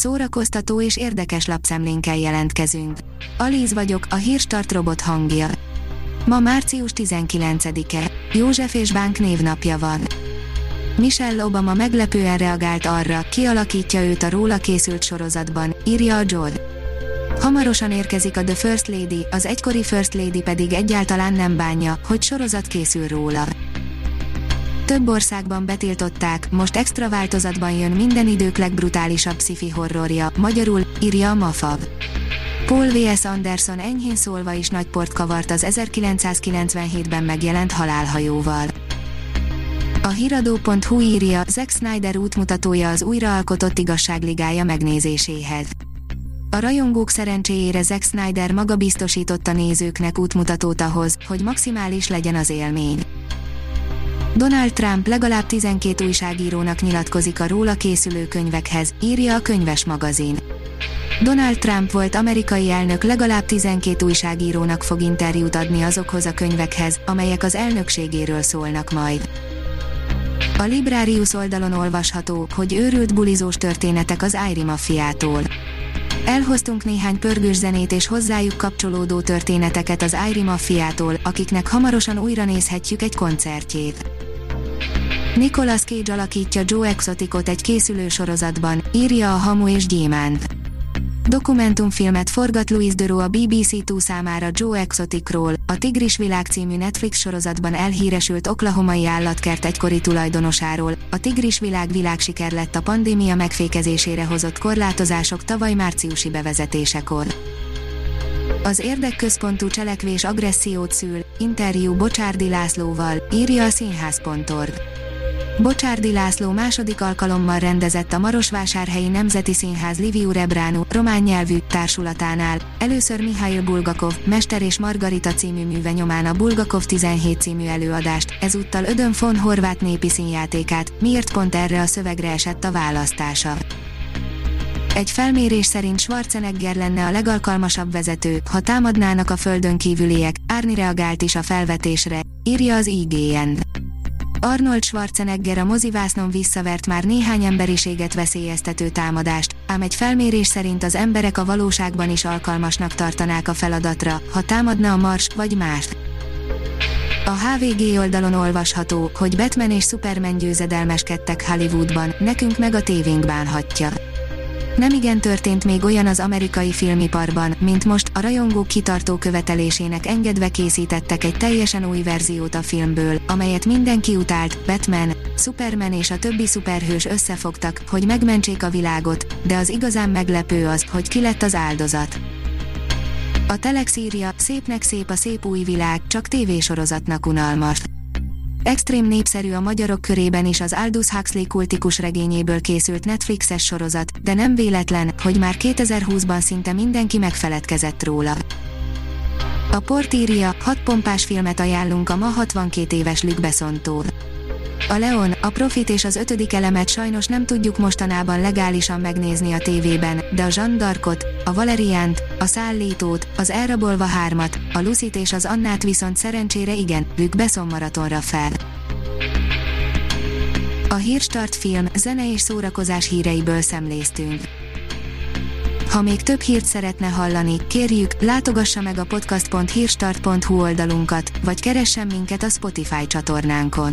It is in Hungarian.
szórakoztató és érdekes lapszemlénkkel jelentkezünk. Alíz vagyok, a hírstart robot hangja. Ma március 19-e, József és Bánk névnapja van. Michelle Obama meglepően reagált arra, ki alakítja őt a róla készült sorozatban, írja a Jod. Hamarosan érkezik a The First Lady, az egykori First Lady pedig egyáltalán nem bánja, hogy sorozat készül róla. Több országban betiltották, most extra változatban jön minden idők legbrutálisabb sci horrorja, magyarul, írja a Mafab. Paul V.S. Anderson enyhén szólva is nagy port kavart az 1997-ben megjelent halálhajóval. A hiradó.hu írja, Zack Snyder útmutatója az újraalkotott igazságligája megnézéséhez. A rajongók szerencséjére Zack Snyder maga biztosította nézőknek útmutatót ahhoz, hogy maximális legyen az élmény. Donald Trump legalább 12 újságírónak nyilatkozik a róla készülő könyvekhez, írja a könyves magazin. Donald Trump volt amerikai elnök legalább 12 újságírónak fog interjút adni azokhoz a könyvekhez, amelyek az elnökségéről szólnak majd. A Librarius oldalon olvasható, hogy őrült bulizós történetek az Airi maffiától. Elhoztunk néhány pörgős zenét és hozzájuk kapcsolódó történeteket az Airi maffiától, akiknek hamarosan újra nézhetjük egy koncertjét. Nicolas Cage alakítja Joe Exoticot egy készülő sorozatban, írja a Hamu és Gyémánt. Dokumentumfilmet forgat Louis Dero a BBC2 számára Joe Exoticról, a Tigris világ című Netflix sorozatban elhíresült oklahomai állatkert egykori tulajdonosáról. A Tigris világ világsiker lett a pandémia megfékezésére hozott korlátozások tavaly márciusi bevezetésekor. Az érdekközpontú cselekvés agressziót szül, interjú Bocsárdi Lászlóval, írja a színház.org. Bocsárdi László második alkalommal rendezett a Marosvásárhelyi Nemzeti Színház Liviu Rebránu román nyelvű társulatánál. Először Mihály Bulgakov, Mester és Margarita című műve nyomán a Bulgakov 17 című előadást, ezúttal Ödön von Horvát népi színjátékát, miért pont erre a szövegre esett a választása. Egy felmérés szerint Schwarzenegger lenne a legalkalmasabb vezető, ha támadnának a földön kívüliek, Árni reagált is a felvetésre, írja az IGN. Arnold Schwarzenegger a mozivásznon visszavert már néhány emberiséget veszélyeztető támadást, ám egy felmérés szerint az emberek a valóságban is alkalmasnak tartanák a feladatra, ha támadna a Mars vagy más. A HVG oldalon olvasható, hogy Batman és Superman győzedelmeskedtek Hollywoodban, nekünk meg a tévénk bánhatja. Nem igen történt még olyan az amerikai filmiparban, mint most, a rajongók kitartó követelésének engedve készítettek egy teljesen új verziót a filmből, amelyet mindenki utált, Batman, Superman és a többi szuperhős összefogtak, hogy megmentsék a világot, de az igazán meglepő az, hogy ki lett az áldozat. A Telex írja, szépnek szép a szép új világ, csak tévésorozatnak unalmas. Extrém népszerű a magyarok körében is az Aldous Huxley kultikus regényéből készült Netflixes sorozat, de nem véletlen, hogy már 2020-ban szinte mindenki megfeledkezett róla. A port írja, hat pompás filmet ajánlunk a ma 62 éves Luc Bessontól. A Leon, a Profit és az ötödik elemet sajnos nem tudjuk mostanában legálisan megnézni a tévében, de a Jean Darkot, a Valeriánt, a Szállítót, az Elrabolva hármat, a Lucit és az Annát viszont szerencsére igen, Luc Besson maratonra fel. A Hírstart film, zene és szórakozás híreiből szemléztünk. Ha még több hírt szeretne hallani, kérjük, látogassa meg a podcast.hírstart.hu oldalunkat, vagy keressen minket a Spotify csatornánkon